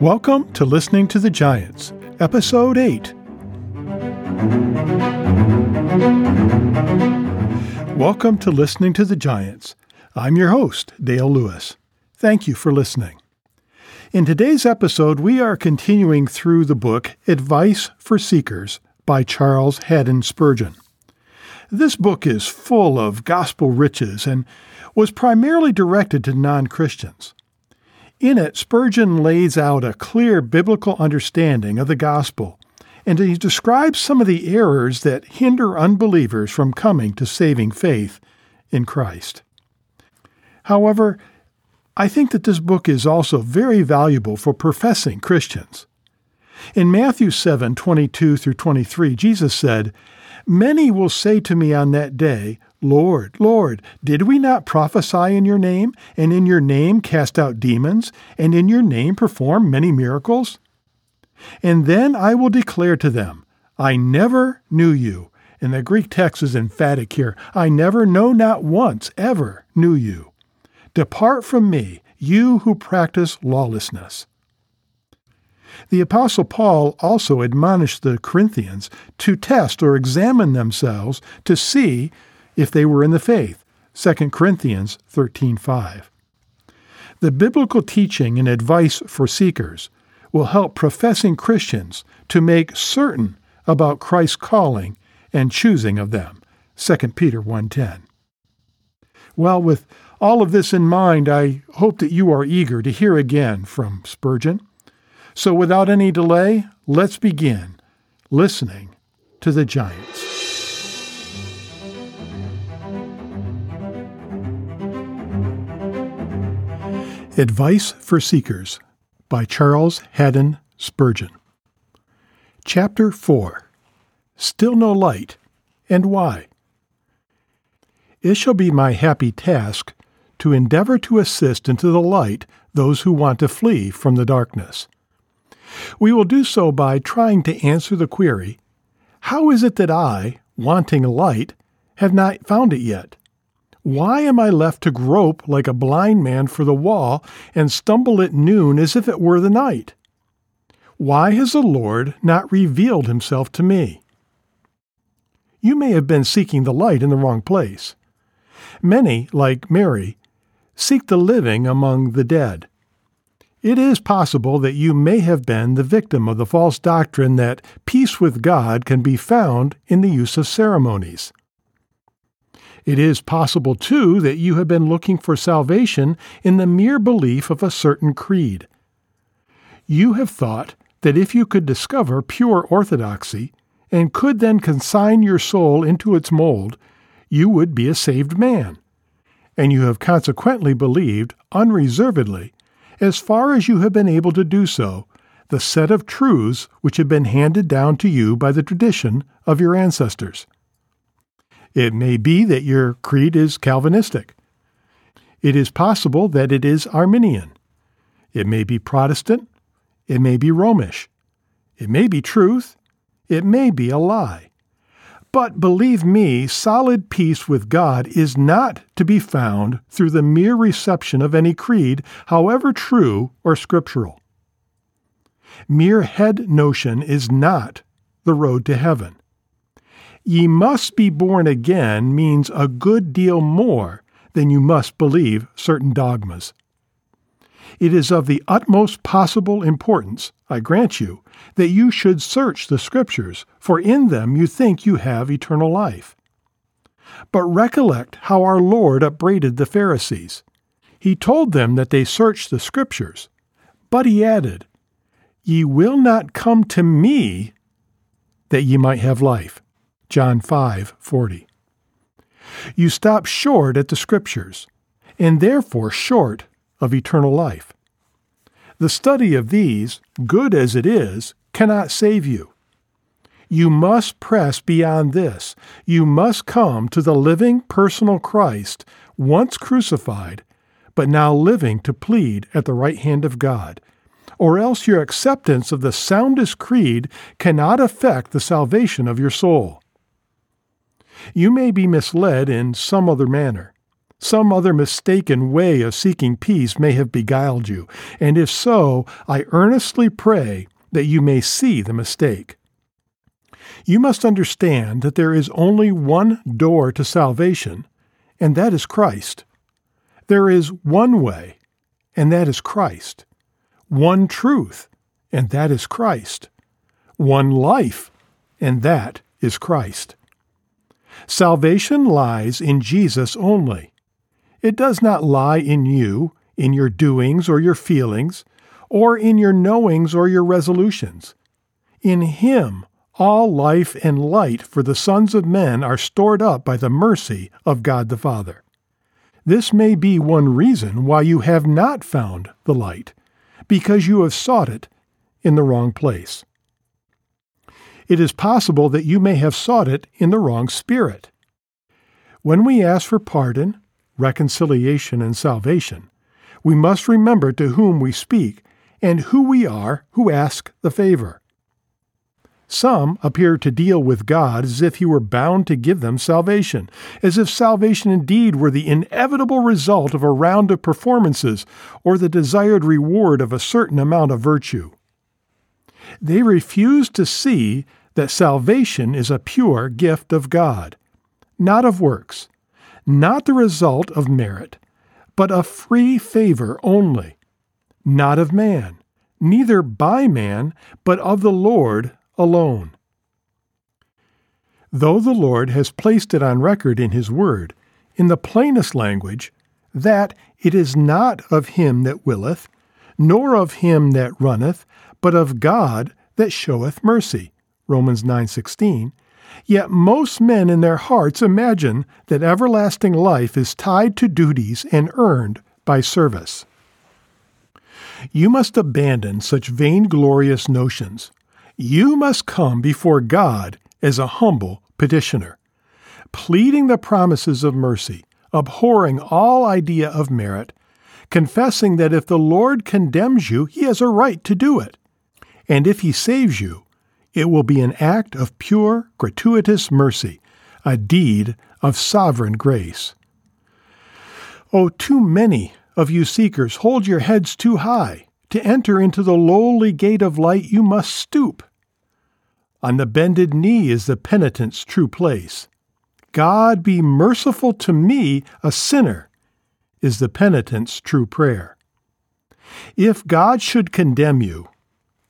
Welcome to Listening to the Giants, Episode 8. Welcome to Listening to the Giants. I'm your host, Dale Lewis. Thank you for listening. In today's episode, we are continuing through the book Advice for Seekers by Charles Haddon Spurgeon. This book is full of gospel riches and was primarily directed to non Christians. In it, Spurgeon lays out a clear biblical understanding of the gospel, and he describes some of the errors that hinder unbelievers from coming to saving faith in Christ. However, I think that this book is also very valuable for professing Christians. In Matthew 7 22 through 23, Jesus said, Many will say to me on that day, Lord, Lord, did we not prophesy in your name, and in your name cast out demons, and in your name perform many miracles? And then I will declare to them, I never knew you. And the Greek text is emphatic here. I never, no, not once, ever knew you. Depart from me, you who practice lawlessness. The Apostle Paul also admonished the Corinthians to test or examine themselves to see if they were in the faith. 2 Corinthians 13:5. The biblical teaching and advice for seekers will help professing Christians to make certain about Christ's calling and choosing of them. 2 Peter 1:10. Well, with all of this in mind, I hope that you are eager to hear again from Spurgeon. So without any delay, let's begin listening to the giants. Advice for Seekers by Charles Haddon Spurgeon. Chapter 4 Still No Light, and Why? It shall be my happy task to endeavor to assist into the light those who want to flee from the darkness. We will do so by trying to answer the query How is it that I, wanting light, have not found it yet? Why am I left to grope like a blind man for the wall and stumble at noon as if it were the night? Why has the Lord not revealed himself to me? You may have been seeking the light in the wrong place. Many, like Mary, seek the living among the dead. It is possible that you may have been the victim of the false doctrine that peace with God can be found in the use of ceremonies. It is possible, too, that you have been looking for salvation in the mere belief of a certain creed. You have thought that if you could discover pure orthodoxy, and could then consign your soul into its mold, you would be a saved man and you have consequently believed unreservedly, as far as you have been able to do so, the set of truths which have been handed down to you by the tradition of your ancestors. It may be that your creed is Calvinistic. It is possible that it is Arminian. It may be Protestant. It may be Romish. It may be truth. It may be a lie. But believe me, solid peace with God is not to be found through the mere reception of any creed, however true or scriptural. Mere head notion is not the road to heaven. Ye must be born again means a good deal more than you must believe certain dogmas. It is of the utmost possible importance, I grant you, that you should search the Scriptures, for in them you think you have eternal life. But recollect how our Lord upbraided the Pharisees. He told them that they searched the Scriptures, but he added, Ye will not come to me that ye might have life. John 5:40. You stop short at the Scriptures, and therefore short of eternal life. The study of these, good as it is, cannot save you. You must press beyond this. You must come to the living personal Christ, once crucified, but now living to plead at the right hand of God. Or else your acceptance of the soundest creed cannot affect the salvation of your soul. You may be misled in some other manner. Some other mistaken way of seeking peace may have beguiled you, and if so, I earnestly pray that you may see the mistake. You must understand that there is only one door to salvation, and that is Christ. There is one way, and that is Christ. One truth, and that is Christ. One life, and that is Christ. Salvation lies in Jesus only. It does not lie in you, in your doings or your feelings, or in your knowings or your resolutions. In Him, all life and light for the sons of men are stored up by the mercy of God the Father. This may be one reason why you have not found the light, because you have sought it in the wrong place. It is possible that you may have sought it in the wrong spirit. When we ask for pardon, reconciliation, and salvation, we must remember to whom we speak and who we are who ask the favor. Some appear to deal with God as if he were bound to give them salvation, as if salvation indeed were the inevitable result of a round of performances or the desired reward of a certain amount of virtue. They refuse to see that salvation is a pure gift of God, not of works, not the result of merit, but a free favor only, not of man, neither by man, but of the Lord alone. Though the Lord has placed it on record in His Word, in the plainest language, that it is not of him that willeth, nor of him that runneth, but of God that showeth mercy. Romans 9:16. Yet most men in their hearts imagine that everlasting life is tied to duties and earned by service. You must abandon such vainglorious notions. You must come before God as a humble petitioner, pleading the promises of mercy, abhorring all idea of merit, confessing that if the Lord condemns you, he has a right to do it. And if he saves you, it will be an act of pure, gratuitous mercy, a deed of sovereign grace. Oh, too many of you seekers hold your heads too high to enter into the lowly gate of light, you must stoop. On the bended knee is the penitent's true place. God be merciful to me, a sinner, is the penitent's true prayer. If God should condemn you,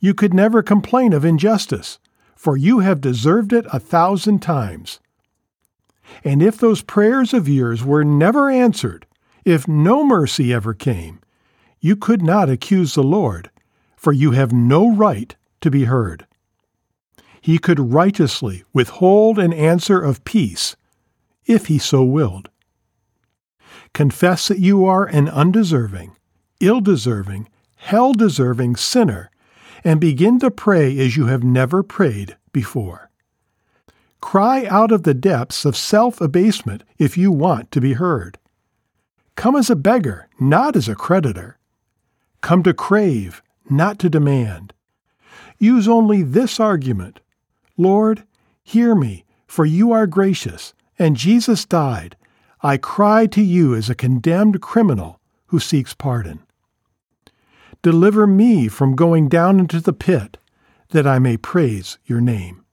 you could never complain of injustice, for you have deserved it a thousand times. And if those prayers of yours were never answered, if no mercy ever came, you could not accuse the Lord, for you have no right to be heard. He could righteously withhold an answer of peace, if he so willed. Confess that you are an undeserving, ill deserving, hell deserving sinner, and begin to pray as you have never prayed before. Cry out of the depths of self abasement if you want to be heard. Come as a beggar, not as a creditor. Come to crave, not to demand. Use only this argument Lord, hear me, for you are gracious, and Jesus died. I cry to you as a condemned criminal who seeks pardon. Deliver me from going down into the pit, that I may praise your name.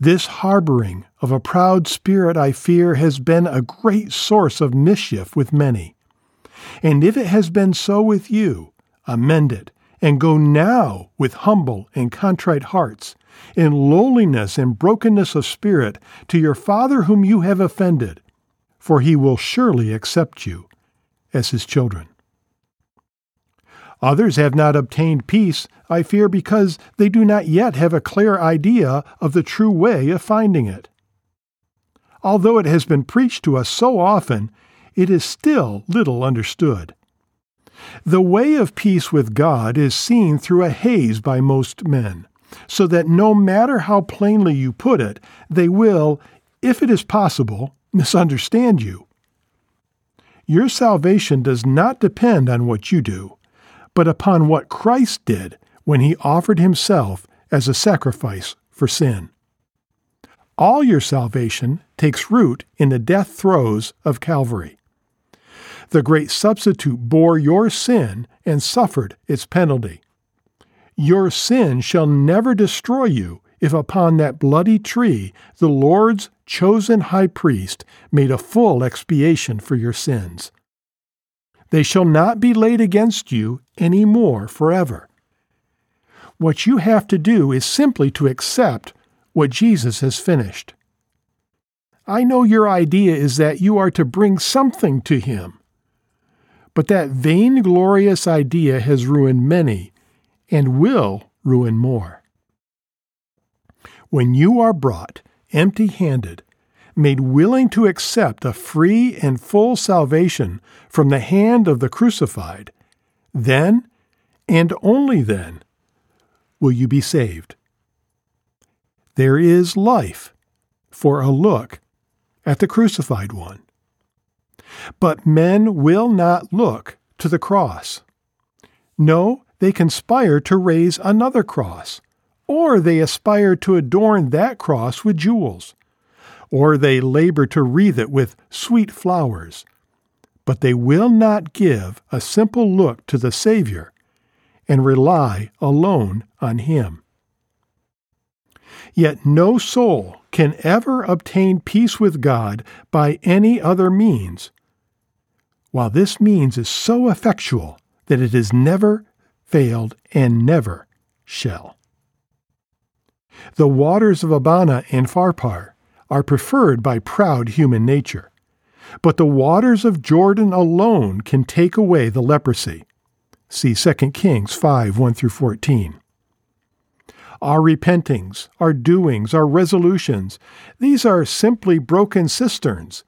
This harboring of a proud spirit, I fear, has been a great source of mischief with many. And if it has been so with you, amend it, and go now with humble and contrite hearts, in lowliness and brokenness of spirit, to your Father whom you have offended, for he will surely accept you as his children. Others have not obtained peace, I fear, because they do not yet have a clear idea of the true way of finding it. Although it has been preached to us so often, it is still little understood. The way of peace with God is seen through a haze by most men, so that no matter how plainly you put it, they will, if it is possible, misunderstand you. Your salvation does not depend on what you do, but upon what Christ did when he offered himself as a sacrifice for sin. all your salvation takes root in the death throes of Calvary. The great substitute bore your sin and suffered its penalty. Your sin shall never destroy you if upon that bloody tree the Lord's chosen high priest made a full expiation for your sins. They shall not be laid against you any more forever. What you have to do is simply to accept what Jesus has finished. I know your idea is that you are to bring something to Him. But that vainglorious idea has ruined many and will ruin more. When you are brought empty handed, made willing to accept a free and full salvation from the hand of the crucified, then, and only then, will you be saved. There is life for a look at the crucified one. But men will not look to the cross. No, they conspire to raise another cross, or they aspire to adorn that cross with jewels, or they labor to wreathe it with sweet flowers. But they will not give a simple look to the Savior and rely alone on Him. Yet no soul can ever obtain peace with God by any other means while this means is so effectual that it has never failed and never shall. The waters of Abana and Pharpar are preferred by proud human nature, but the waters of Jordan alone can take away the leprosy. See 2 Kings 5 1 through 14. Our repentings, our doings, our resolutions, these are simply broken cisterns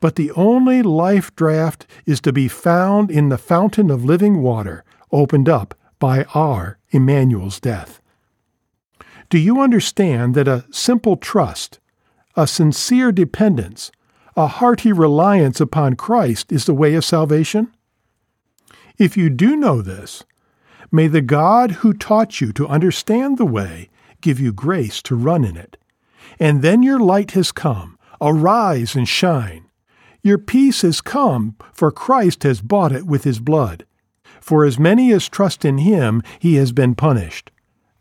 but the only life draft is to be found in the fountain of living water opened up by our Emmanuel's death. Do you understand that a simple trust, a sincere dependence, a hearty reliance upon Christ is the way of salvation? If you do know this, may the God who taught you to understand the way give you grace to run in it. And then your light has come. Arise and shine your peace has come, for Christ has bought it with his blood. For as many as trust in him, he has been punished.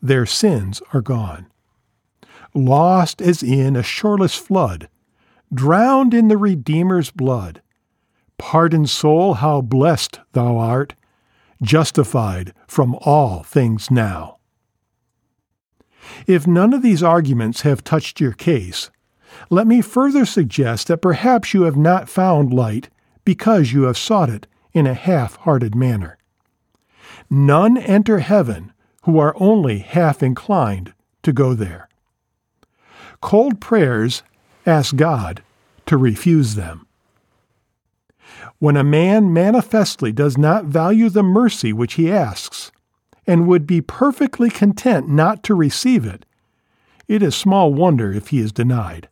Their sins are gone. Lost as in a shoreless flood, drowned in the Redeemer's blood. Pardoned soul, how blessed thou art, justified from all things now. If none of these arguments have touched your case, let me further suggest that perhaps you have not found light because you have sought it in a half hearted manner. None enter heaven who are only half inclined to go there. Cold prayers ask God to refuse them. When a man manifestly does not value the mercy which he asks, and would be perfectly content not to receive it, it is small wonder if he is denied.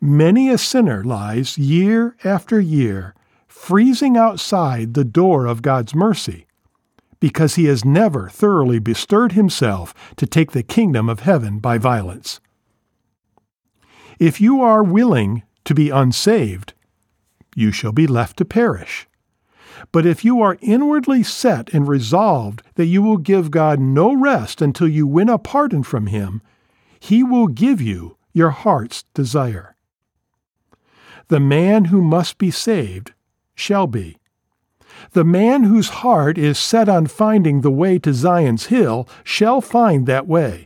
Many a sinner lies year after year freezing outside the door of God's mercy because he has never thoroughly bestirred himself to take the kingdom of heaven by violence. If you are willing to be unsaved, you shall be left to perish. But if you are inwardly set and resolved that you will give God no rest until you win a pardon from him, he will give you your heart's desire. The man who must be saved shall be. The man whose heart is set on finding the way to Zion's hill shall find that way.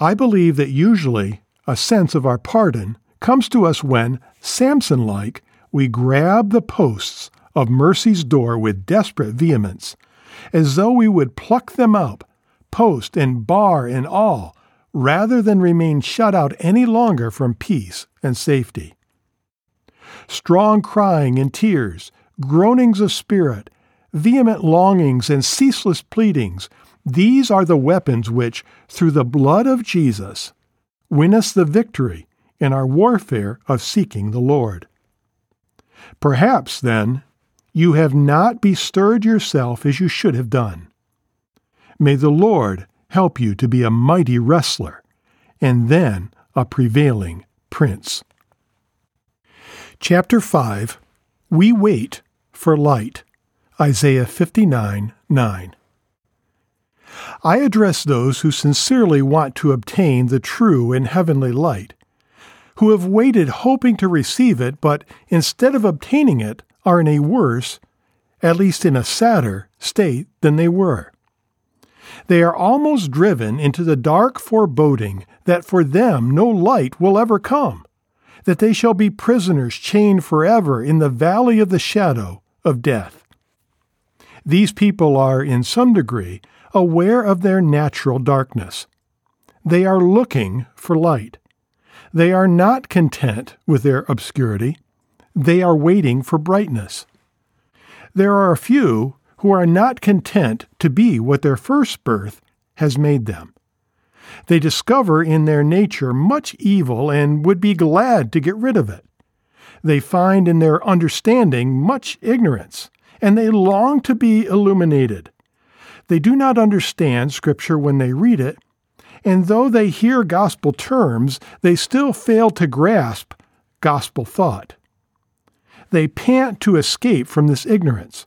I believe that usually a sense of our pardon comes to us when, Samson like, we grab the posts of mercy's door with desperate vehemence, as though we would pluck them up, post and bar and all, rather than remain shut out any longer from peace and safety. Strong crying and tears, groanings of spirit, vehement longings and ceaseless pleadings, these are the weapons which, through the blood of Jesus, win us the victory in our warfare of seeking the Lord. Perhaps, then, you have not bestirred yourself as you should have done. May the Lord help you to be a mighty wrestler and then a prevailing prince. Chapter 5 We Wait for Light. Isaiah 59 9. I address those who sincerely want to obtain the true and heavenly light, who have waited hoping to receive it, but instead of obtaining it, are in a worse, at least in a sadder, state than they were. They are almost driven into the dark foreboding that for them no light will ever come, that they shall be prisoners chained forever in the valley of the shadow of death. These people are, in some degree, aware of their natural darkness. They are looking for light. They are not content with their obscurity. They are waiting for brightness. There are a few who are not content to be what their first birth has made them. They discover in their nature much evil and would be glad to get rid of it. They find in their understanding much ignorance, and they long to be illuminated. They do not understand Scripture when they read it, and though they hear gospel terms, they still fail to grasp gospel thought. They pant to escape from this ignorance.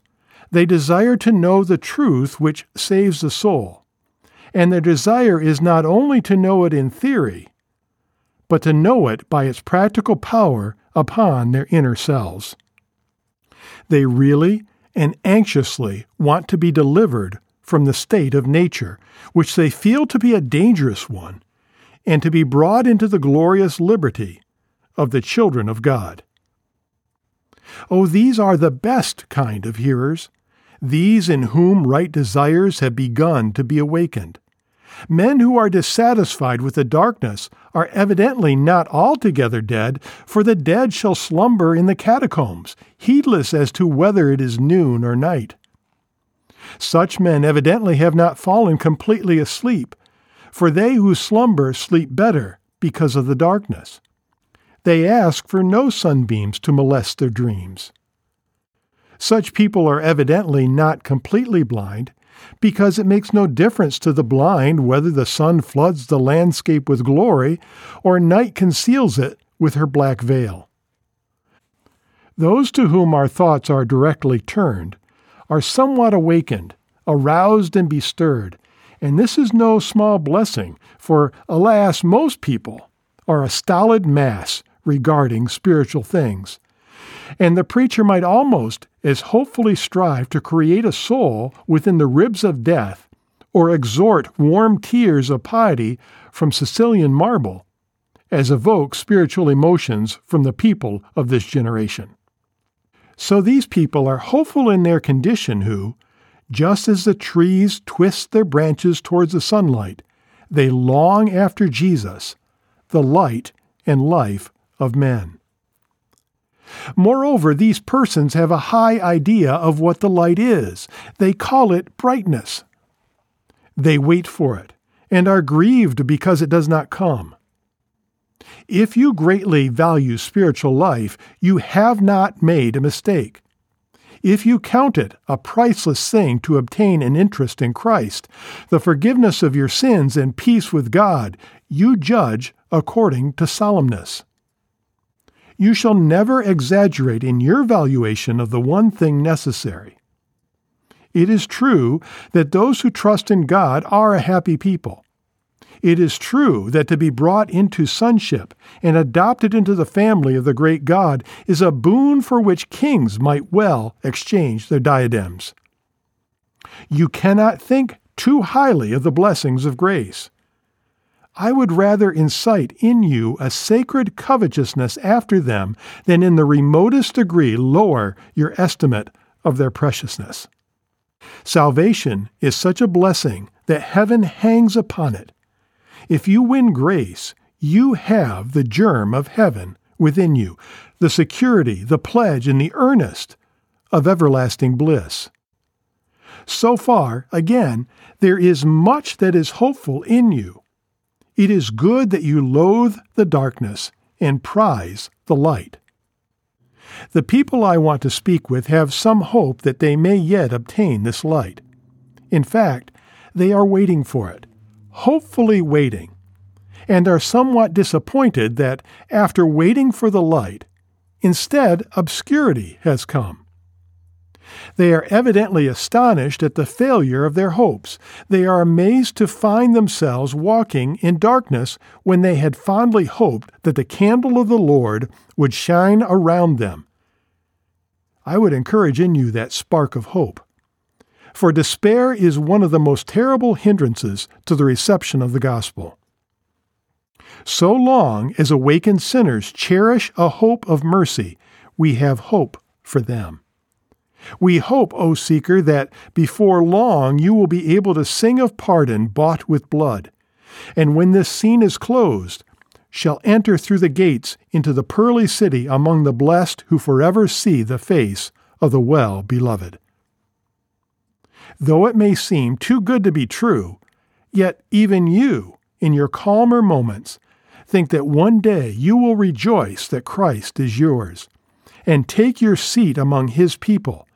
They desire to know the truth which saves the soul. And their desire is not only to know it in theory, but to know it by its practical power upon their inner selves. They really and anxiously want to be delivered from the state of nature, which they feel to be a dangerous one, and to be brought into the glorious liberty of the children of God. Oh, these are the best kind of hearers, these in whom right desires have begun to be awakened. Men who are dissatisfied with the darkness are evidently not altogether dead, for the dead shall slumber in the catacombs, heedless as to whether it is noon or night. Such men evidently have not fallen completely asleep, for they who slumber sleep better because of the darkness. They ask for no sunbeams to molest their dreams. Such people are evidently not completely blind, because it makes no difference to the blind whether the sun floods the landscape with glory or night conceals it with her black veil. Those to whom our thoughts are directly turned are somewhat awakened, aroused, and bestirred, and this is no small blessing, for, alas, most people are a stolid mass regarding spiritual things and the preacher might almost as hopefully strive to create a soul within the ribs of death, or exhort warm tears of piety from Sicilian marble, as evoke spiritual emotions from the people of this generation. So these people are hopeful in their condition who, just as the trees twist their branches towards the sunlight, they long after Jesus, the light and life of men. Moreover, these persons have a high idea of what the light is. They call it brightness. They wait for it and are grieved because it does not come. If you greatly value spiritual life, you have not made a mistake. If you count it a priceless thing to obtain an interest in Christ, the forgiveness of your sins and peace with God, you judge according to solemnness. You shall never exaggerate in your valuation of the one thing necessary. It is true that those who trust in God are a happy people. It is true that to be brought into sonship and adopted into the family of the great God is a boon for which kings might well exchange their diadems. You cannot think too highly of the blessings of grace. I would rather incite in you a sacred covetousness after them than in the remotest degree lower your estimate of their preciousness. Salvation is such a blessing that heaven hangs upon it. If you win grace, you have the germ of heaven within you, the security, the pledge, and the earnest of everlasting bliss. So far, again, there is much that is hopeful in you it is good that you loathe the darkness and prize the light. The people I want to speak with have some hope that they may yet obtain this light. In fact, they are waiting for it, hopefully waiting. and are somewhat disappointed that, after waiting for the light, instead obscurity has come. They are evidently astonished at the failure of their hopes. They are amazed to find themselves walking in darkness when they had fondly hoped that the candle of the Lord would shine around them. I would encourage in you that spark of hope. For despair is one of the most terrible hindrances to the reception of the gospel. So long as awakened sinners cherish a hope of mercy, we have hope for them. We hope, O seeker, that before long you will be able to sing of pardon bought with blood, and when this scene is closed, shall enter through the gates into the pearly city among the blessed who forever see the face of the well beloved. Though it may seem too good to be true, yet even you, in your calmer moments, think that one day you will rejoice that Christ is yours, and take your seat among his people,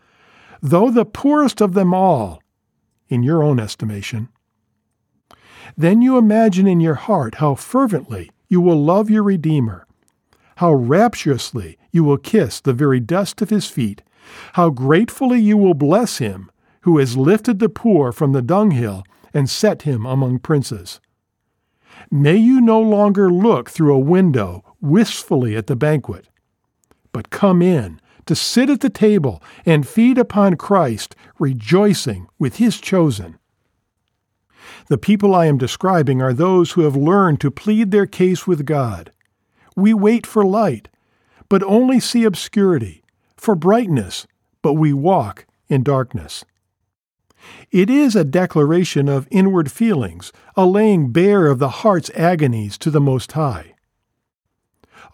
though the poorest of them all, in your own estimation. Then you imagine in your heart how fervently you will love your Redeemer, how rapturously you will kiss the very dust of his feet, how gratefully you will bless him who has lifted the poor from the dunghill and set him among princes. May you no longer look through a window wistfully at the banquet, but come in to sit at the table and feed upon Christ, rejoicing with his chosen. The people I am describing are those who have learned to plead their case with God. We wait for light, but only see obscurity, for brightness, but we walk in darkness. It is a declaration of inward feelings, a laying bare of the heart's agonies to the Most High.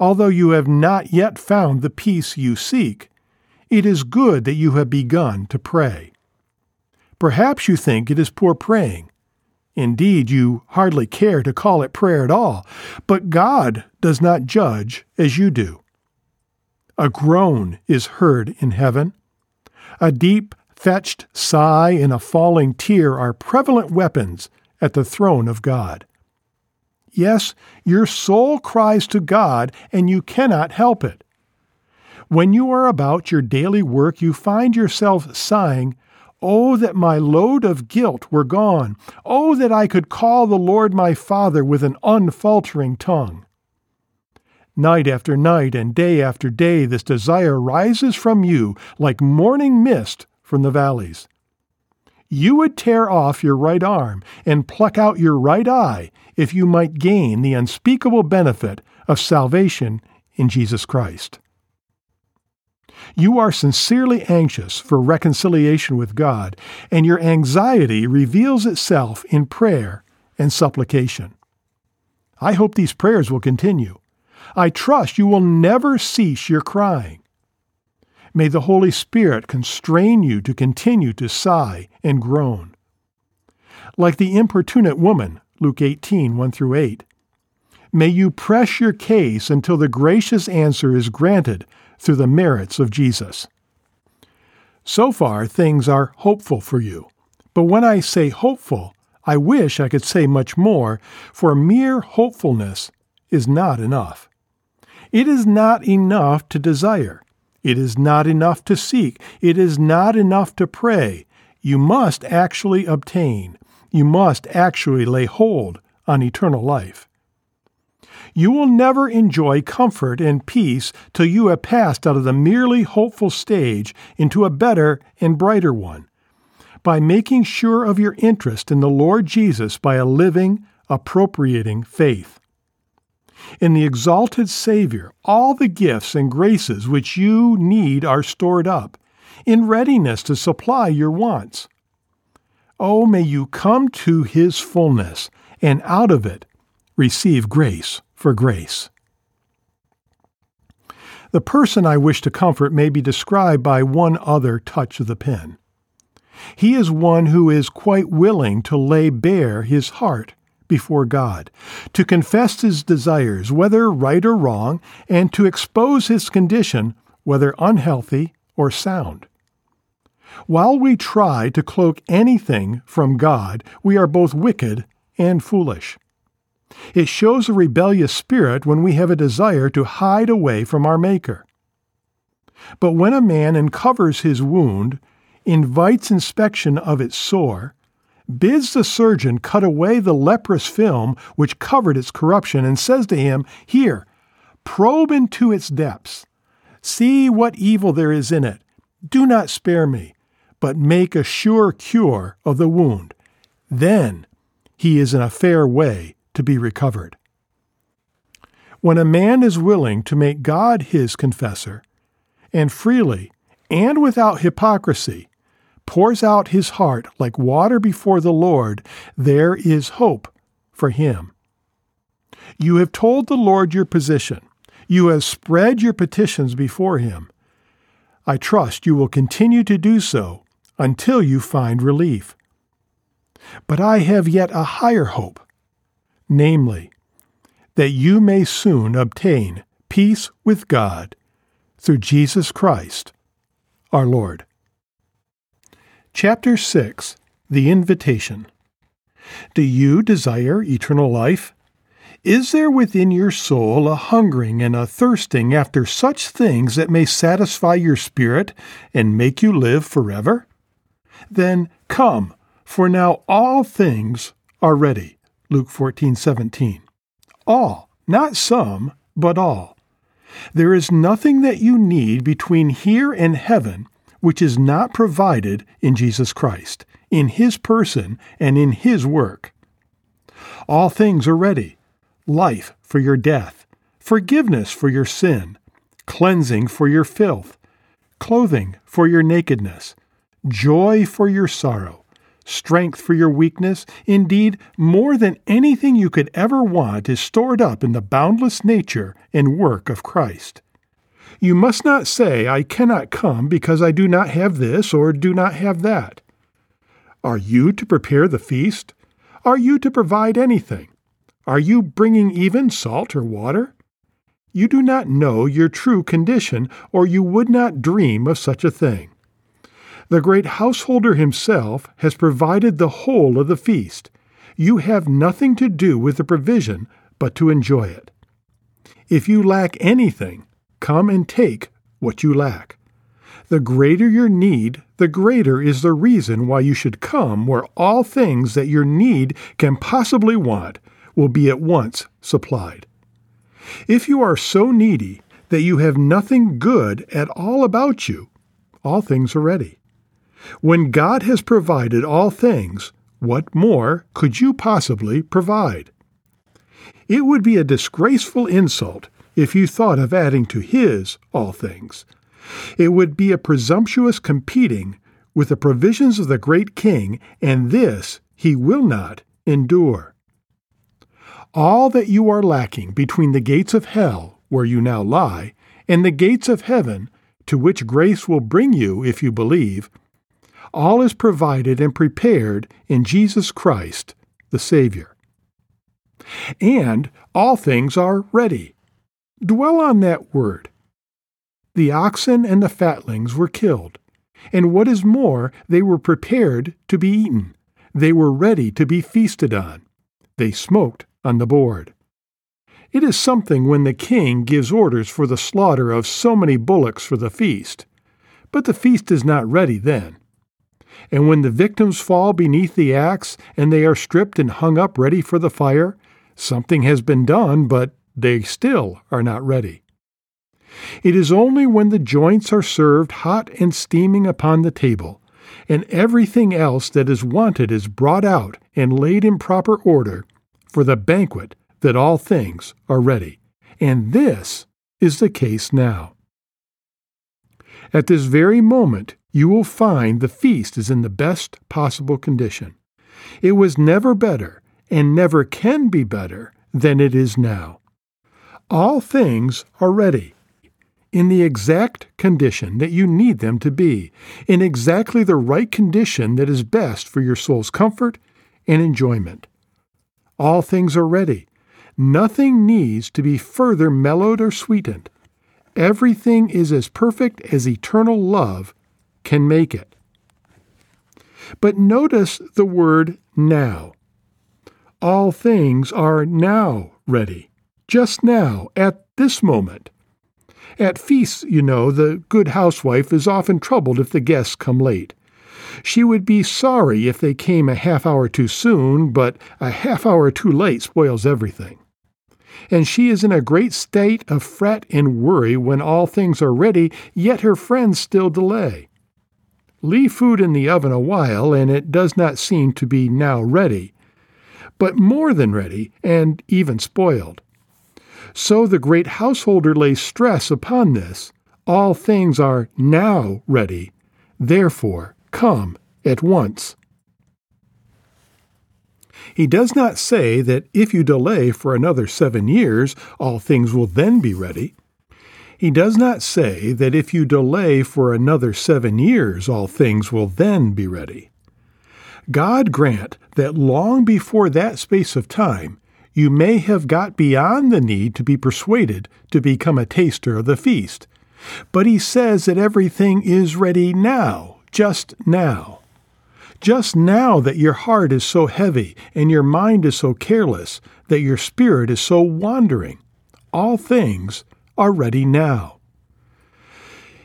Although you have not yet found the peace you seek, it is good that you have begun to pray. Perhaps you think it is poor praying. Indeed, you hardly care to call it prayer at all, but God does not judge as you do. A groan is heard in heaven. A deep fetched sigh and a falling tear are prevalent weapons at the throne of God. Yes, your soul cries to God, and you cannot help it. When you are about your daily work, you find yourself sighing, Oh, that my load of guilt were gone! Oh, that I could call the Lord my Father with an unfaltering tongue! Night after night and day after day, this desire rises from you like morning mist from the valleys. You would tear off your right arm and pluck out your right eye if you might gain the unspeakable benefit of salvation in Jesus Christ. You are sincerely anxious for reconciliation with God, and your anxiety reveals itself in prayer and supplication. I hope these prayers will continue. I trust you will never cease your crying. May the Holy Spirit constrain you to continue to sigh and groan. Like the importunate woman, Luke 18, 1 through 8, may you press your case until the gracious answer is granted through the merits of Jesus. So far, things are hopeful for you. But when I say hopeful, I wish I could say much more, for mere hopefulness is not enough. It is not enough to desire. It is not enough to seek. It is not enough to pray. You must actually obtain. You must actually lay hold on eternal life. You will never enjoy comfort and peace till you have passed out of the merely hopeful stage into a better and brighter one. By making sure of your interest in the Lord Jesus by a living, appropriating faith in the exalted Savior, all the gifts and graces which you need are stored up, in readiness to supply your wants. Oh, may you come to His fullness, and out of it receive grace for grace. The person I wish to comfort may be described by one other touch of the pen. He is one who is quite willing to lay bare his heart before God, to confess his desires, whether right or wrong, and to expose his condition, whether unhealthy or sound. While we try to cloak anything from God, we are both wicked and foolish. It shows a rebellious spirit when we have a desire to hide away from our Maker. But when a man uncovers his wound, invites inspection of its sore, bids the surgeon cut away the leprous film which covered its corruption, and says to him, Here, probe into its depths. See what evil there is in it. Do not spare me, but make a sure cure of the wound. Then he is in a fair way to be recovered. When a man is willing to make God his confessor, and freely and without hypocrisy pours out his heart like water before the Lord, there is hope for him. You have told the Lord your position. You have spread your petitions before him. I trust you will continue to do so until you find relief. But I have yet a higher hope, namely, that you may soon obtain peace with God through Jesus Christ, our Lord. Chapter 6 The Invitation Do you desire eternal life? Is there within your soul a hungering and a thirsting after such things that may satisfy your spirit and make you live forever? Then come, for now all things are ready. Luke 14:17. All, not some, but all. There is nothing that you need between here and heaven which is not provided in Jesus Christ, in His person, and in His work. All things are ready life for your death, forgiveness for your sin, cleansing for your filth, clothing for your nakedness, joy for your sorrow, strength for your weakness. Indeed, more than anything you could ever want is stored up in the boundless nature and work of Christ. You must not say, I cannot come because I do not have this or do not have that. Are you to prepare the feast? Are you to provide anything? Are you bringing even salt or water? You do not know your true condition, or you would not dream of such a thing. The great householder himself has provided the whole of the feast. You have nothing to do with the provision but to enjoy it. If you lack anything, come and take what you lack. The greater your need, the greater is the reason why you should come where all things that your need can possibly want will be at once supplied. If you are so needy that you have nothing good at all about you, all things are ready. When God has provided all things, what more could you possibly provide? It would be a disgraceful insult if you thought of adding to His all things. It would be a presumptuous competing with the provisions of the great King, and this He will not endure. All that you are lacking between the gates of hell, where you now lie, and the gates of heaven, to which grace will bring you if you believe, all is provided and prepared in Jesus Christ, the Savior. And all things are ready. Dwell on that word. The oxen and the fatlings were killed, and what is more, they were prepared to be eaten. They were ready to be feasted on. They smoked on the board. It is something when the king gives orders for the slaughter of so many bullocks for the feast, but the feast is not ready then. And when the victims fall beneath the axe and they are stripped and hung up ready for the fire, something has been done, but they still are not ready. It is only when the joints are served hot and steaming upon the table, and everything else that is wanted is brought out and laid in proper order for the banquet that all things are ready. And this is the case now. At this very moment, you will find the feast is in the best possible condition. It was never better, and never can be better, than it is now. All things are ready, in the exact condition that you need them to be, in exactly the right condition that is best for your soul's comfort and enjoyment. All things are ready. Nothing needs to be further mellowed or sweetened. Everything is as perfect as eternal love can make it. But notice the word now. all things are now ready, just now, at this moment. At feasts, you know, the good housewife is often troubled if the guests come late. She would be sorry if they came a half hour too soon, but a half hour too late spoils everything. And she is in a great state of fret and worry when all things are ready, yet her friends still delay. Leave food in the oven a while, and it does not seem to be now ready, but more than ready, and even spoiled. So the great householder lays stress upon this. All things are now ready. Therefore, come at once. He does not say that if you delay for another seven years, all things will then be ready. He does not say that if you delay for another seven years, all things will then be ready. God grant that long before that space of time, you may have got beyond the need to be persuaded to become a taster of the feast. But he says that everything is ready now, just now. Just now that your heart is so heavy and your mind is so careless, that your spirit is so wandering. All things are ready now.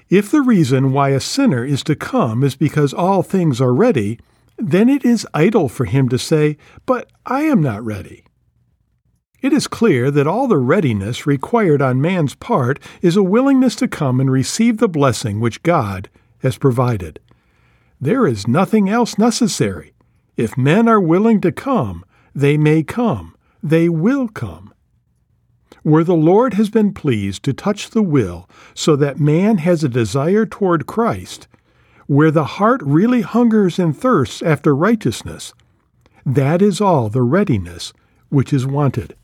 If the reason why a sinner is to come is because all things are ready, then it is idle for him to say, But I am not ready. It is clear that all the readiness required on man's part is a willingness to come and receive the blessing which God has provided. There is nothing else necessary. If men are willing to come, they may come, they will come. Where the Lord has been pleased to touch the will so that man has a desire toward Christ, where the heart really hungers and thirsts after righteousness, that is all the readiness which is wanted.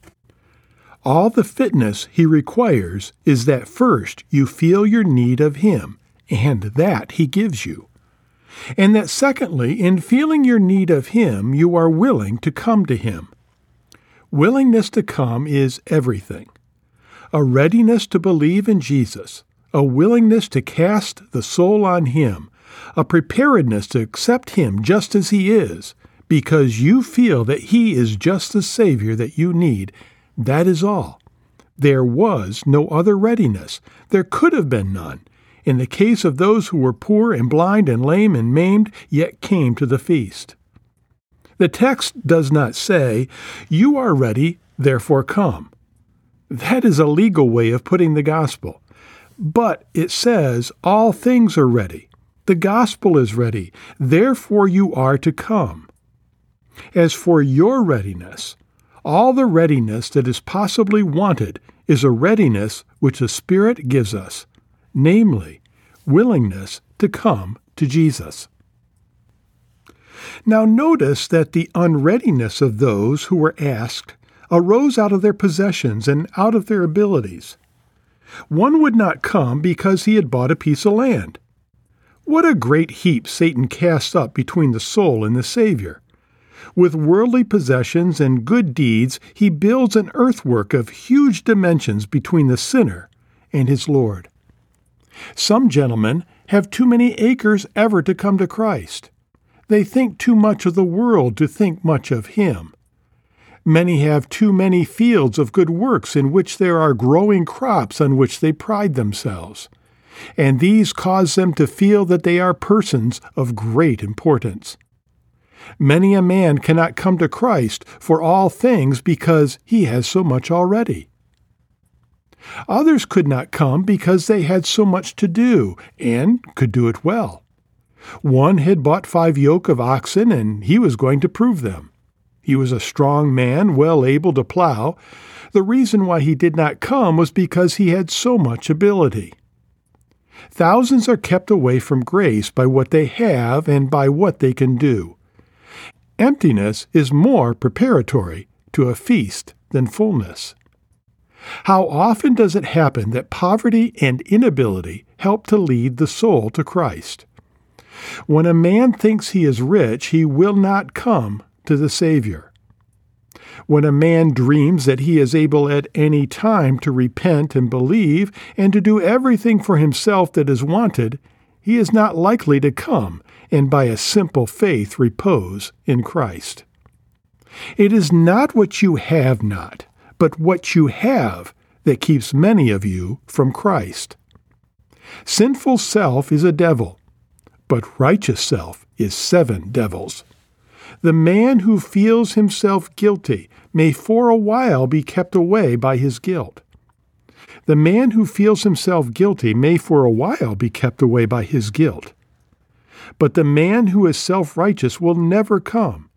All the fitness he requires is that first you feel your need of him, and that he gives you and that secondly, in feeling your need of Him, you are willing to come to Him. Willingness to come is everything. A readiness to believe in Jesus, a willingness to cast the soul on Him, a preparedness to accept Him just as He is, because you feel that He is just the Savior that you need, that is all. There was no other readiness. There could have been none in the case of those who were poor and blind and lame and maimed, yet came to the feast. The text does not say, You are ready, therefore come. That is a legal way of putting the gospel. But it says, All things are ready. The gospel is ready, therefore you are to come. As for your readiness, all the readiness that is possibly wanted is a readiness which the Spirit gives us, namely, willingness to come to Jesus. Now, notice that the unreadiness of those who were asked arose out of their possessions and out of their abilities. One would not come because he had bought a piece of land. What a great heap Satan casts up between the soul and the Savior! With worldly possessions and good deeds, he builds an earthwork of huge dimensions between the sinner and his Lord. Some gentlemen have too many acres ever to come to Christ. They think too much of the world to think much of Him. Many have too many fields of good works in which there are growing crops on which they pride themselves, and these cause them to feel that they are persons of great importance. Many a man cannot come to Christ for all things because he has so much already. Others could not come because they had so much to do and could do it well. One had bought five yoke of oxen, and he was going to prove them. He was a strong man, well able to plow. The reason why he did not come was because he had so much ability. Thousands are kept away from grace by what they have and by what they can do. Emptiness is more preparatory to a feast than fullness. How often does it happen that poverty and inability help to lead the soul to Christ? When a man thinks he is rich, he will not come to the Savior. When a man dreams that he is able at any time to repent and believe and to do everything for himself that is wanted, he is not likely to come and by a simple faith repose in Christ. It is not what you have not, but what you have that keeps many of you from Christ. Sinful self is a devil, but righteous self is seven devils. The man who feels himself guilty may for a while be kept away by his guilt. The man who feels himself guilty may for a while be kept away by his guilt. But the man who is self righteous will never come.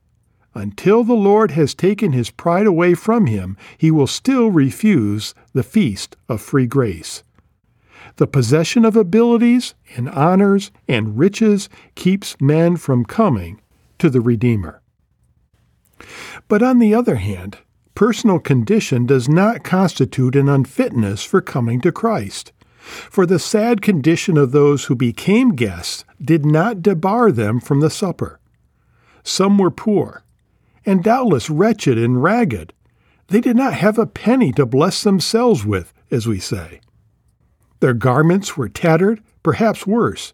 Until the Lord has taken his pride away from him, he will still refuse the feast of free grace. The possession of abilities and honors and riches keeps men from coming to the Redeemer. But on the other hand, personal condition does not constitute an unfitness for coming to Christ. For the sad condition of those who became guests did not debar them from the supper. Some were poor, and doubtless wretched and ragged. They did not have a penny to bless themselves with, as we say. Their garments were tattered, perhaps worse.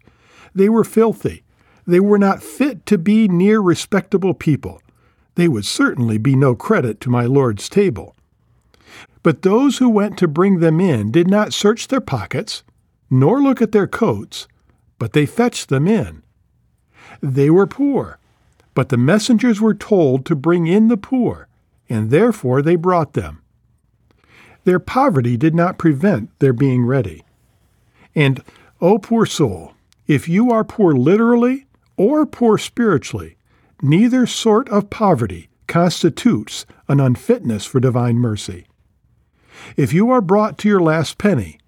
They were filthy. They were not fit to be near respectable people. They would certainly be no credit to my Lord's table. But those who went to bring them in did not search their pockets, nor look at their coats, but they fetched them in. They were poor, but the messengers were told to bring in the poor, and therefore they brought them. Their poverty did not prevent their being ready. And, O oh, poor soul, if you are poor literally or poor spiritually, neither sort of poverty constitutes an unfitness for divine mercy. If you are brought to your last penny,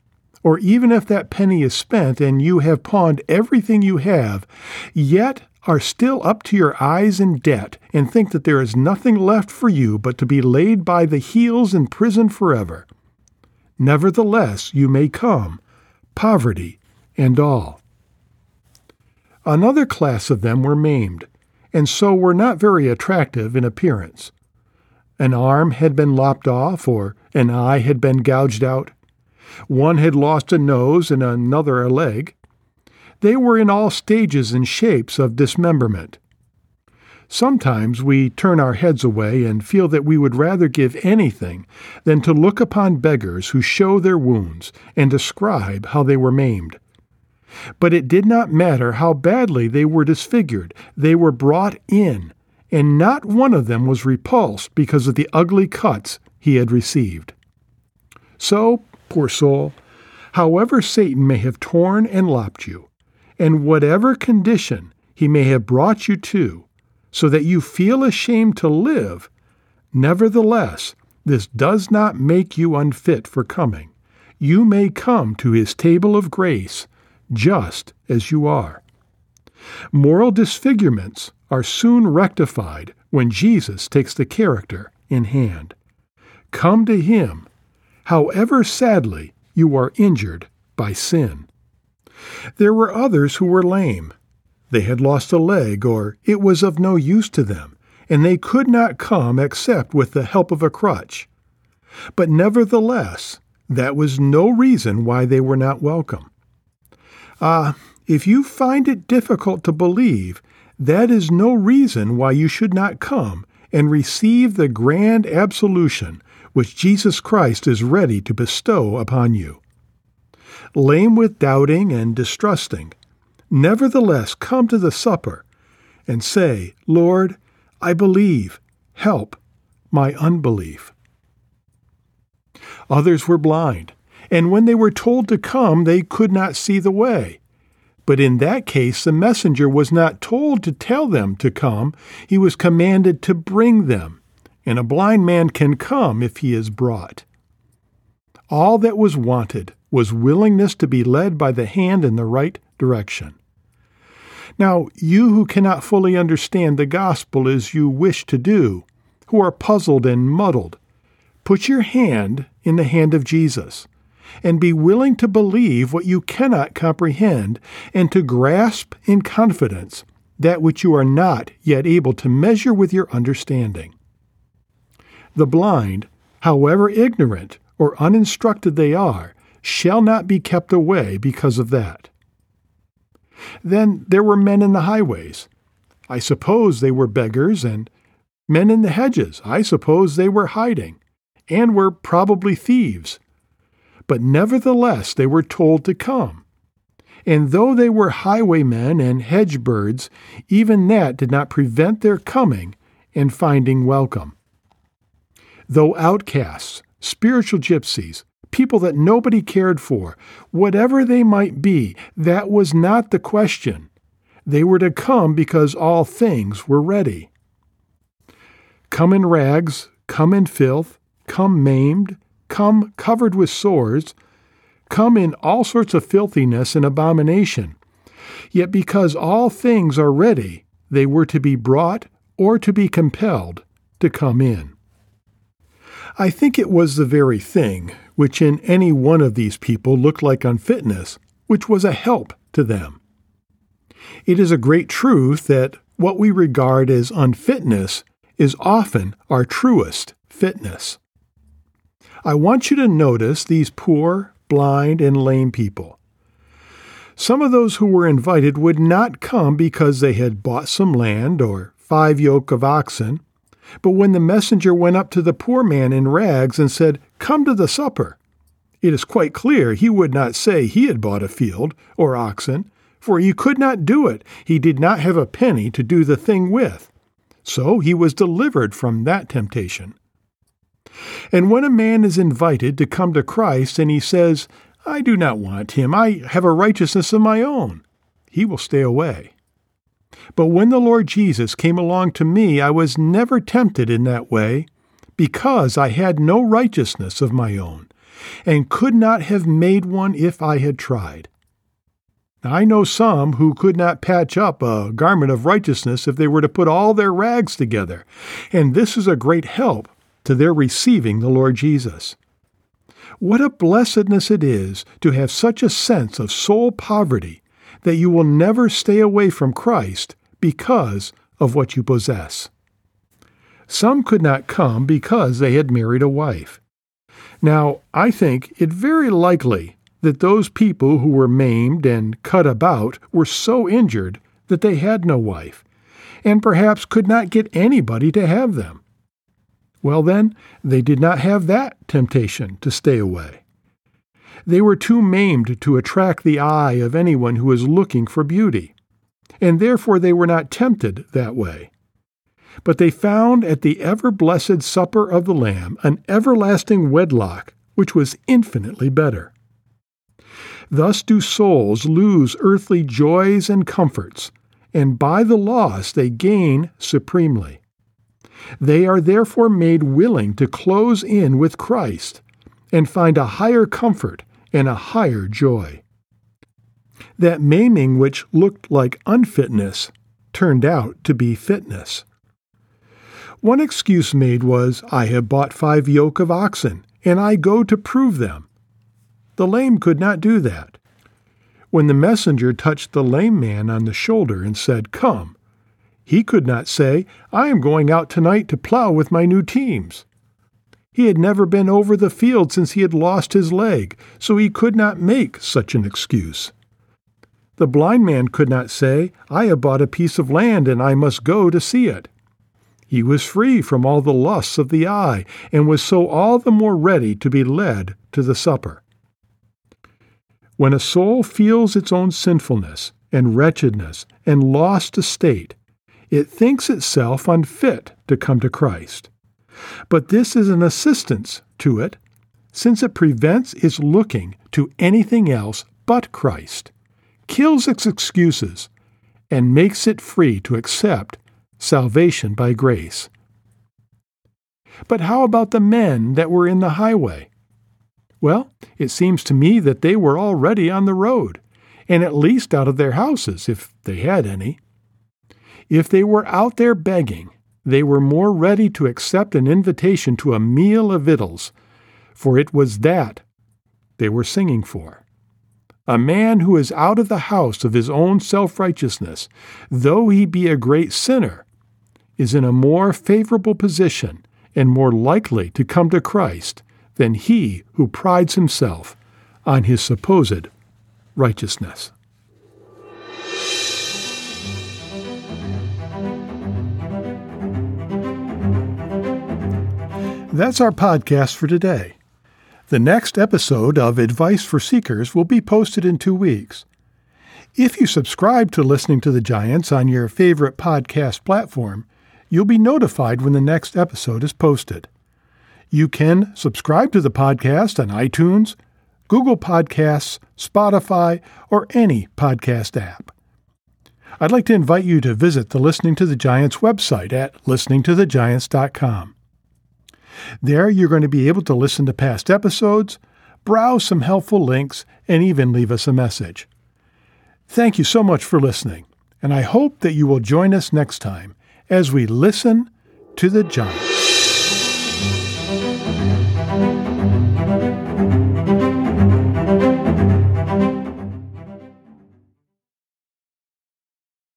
or even if that penny is spent and you have pawned everything you have, yet are still up to your eyes in debt and think that there is nothing left for you but to be laid by the heels in prison forever, nevertheless you may come poverty, and all. Another class of them were maimed, and so were not very attractive in appearance. An arm had been lopped off, or an eye had been gouged out. One had lost a nose and another a leg. They were in all stages and shapes of dismemberment. Sometimes we turn our heads away and feel that we would rather give anything than to look upon beggars who show their wounds and describe how they were maimed. But it did not matter how badly they were disfigured, they were brought in, and not one of them was repulsed because of the ugly cuts he had received. So, poor soul, however Satan may have torn and lopped you, and whatever condition he may have brought you to, so that you feel ashamed to live, nevertheless, this does not make you unfit for coming. You may come to his table of grace just as you are. Moral disfigurements are soon rectified when Jesus takes the character in hand. Come to him, however sadly you are injured by sin. There were others who were lame, they had lost a leg, or it was of no use to them, and they could not come except with the help of a crutch. But nevertheless, that was no reason why they were not welcome. Ah, if you find it difficult to believe, that is no reason why you should not come and receive the grand absolution which Jesus Christ is ready to bestow upon you. Lame with doubting and distrusting, Nevertheless, come to the supper and say, Lord, I believe, help my unbelief. Others were blind, and when they were told to come, they could not see the way. But in that case, the messenger was not told to tell them to come, he was commanded to bring them, and a blind man can come if he is brought. All that was wanted was willingness to be led by the hand in the right direction. Now, you who cannot fully understand the gospel as you wish to do, who are puzzled and muddled, put your hand in the hand of Jesus and be willing to believe what you cannot comprehend and to grasp in confidence that which you are not yet able to measure with your understanding. The blind, however ignorant or uninstructed they are, shall not be kept away because of that. Then there were men in the highways. I suppose they were beggars and Men in the hedges, I suppose they were hiding, and were probably thieves. But nevertheless they were told to come. And though they were highwaymen and hedge birds, even that did not prevent their coming and finding welcome. Though outcasts, spiritual gypsies, people that nobody cared for, whatever they might be, that was not the question. They were to come because all things were ready. Come in rags, come in filth, come maimed, come covered with sores, come in all sorts of filthiness and abomination. Yet because all things are ready, they were to be brought or to be compelled to come in. I think it was the very thing which in any one of these people looked like unfitness, which was a help to them. It is a great truth that what we regard as unfitness is often our truest fitness. I want you to notice these poor, blind, and lame people. Some of those who were invited would not come because they had bought some land or five yoke of oxen. But when the messenger went up to the poor man in rags and said, Come to the supper, it is quite clear he would not say he had bought a field or oxen, for he could not do it. He did not have a penny to do the thing with. So he was delivered from that temptation. And when a man is invited to come to Christ and he says, I do not want him, I have a righteousness of my own, he will stay away. But when the Lord Jesus came along to me, I was never tempted in that way, because I had no righteousness of my own, and could not have made one if I had tried. I know some who could not patch up a garment of righteousness if they were to put all their rags together, and this is a great help to their receiving the Lord Jesus. What a blessedness it is to have such a sense of soul poverty that you will never stay away from Christ because of what you possess. Some could not come because they had married a wife. Now, I think it very likely that those people who were maimed and cut about were so injured that they had no wife, and perhaps could not get anybody to have them. Well, then, they did not have that temptation to stay away. They were too maimed to attract the eye of anyone who was looking for beauty, and therefore they were not tempted that way. But they found at the ever blessed supper of the Lamb an everlasting wedlock which was infinitely better. Thus do souls lose earthly joys and comforts, and by the loss they gain supremely. They are therefore made willing to close in with Christ and find a higher comfort and a higher joy. That maiming which looked like unfitness turned out to be fitness. One excuse made was, I have bought five yoke of oxen, and I go to prove them. The lame could not do that. When the messenger touched the lame man on the shoulder and said, Come, he could not say, I am going out tonight to plow with my new teams. He had never been over the field since he had lost his leg, so he could not make such an excuse. The blind man could not say, I have bought a piece of land and I must go to see it. He was free from all the lusts of the eye, and was so all the more ready to be led to the supper. When a soul feels its own sinfulness and wretchedness and lost estate, it thinks itself unfit to come to Christ. But this is an assistance to it, since it prevents its looking to anything else but Christ, kills its excuses, and makes it free to accept salvation by grace. But how about the men that were in the highway? Well, it seems to me that they were already on the road, and at least out of their houses, if they had any. If they were out there begging, they were more ready to accept an invitation to a meal of victuals, for it was that they were singing for. A man who is out of the house of his own self righteousness, though he be a great sinner, is in a more favorable position and more likely to come to Christ than he who prides himself on his supposed righteousness. That's our podcast for today. The next episode of Advice for Seekers will be posted in two weeks. If you subscribe to Listening to the Giants on your favorite podcast platform, you'll be notified when the next episode is posted. You can subscribe to the podcast on iTunes, Google Podcasts, Spotify, or any podcast app. I'd like to invite you to visit the Listening to the Giants website at listeningtothegiants.com. There, you're going to be able to listen to past episodes, browse some helpful links, and even leave us a message. Thank you so much for listening, and I hope that you will join us next time as we listen to the Giants.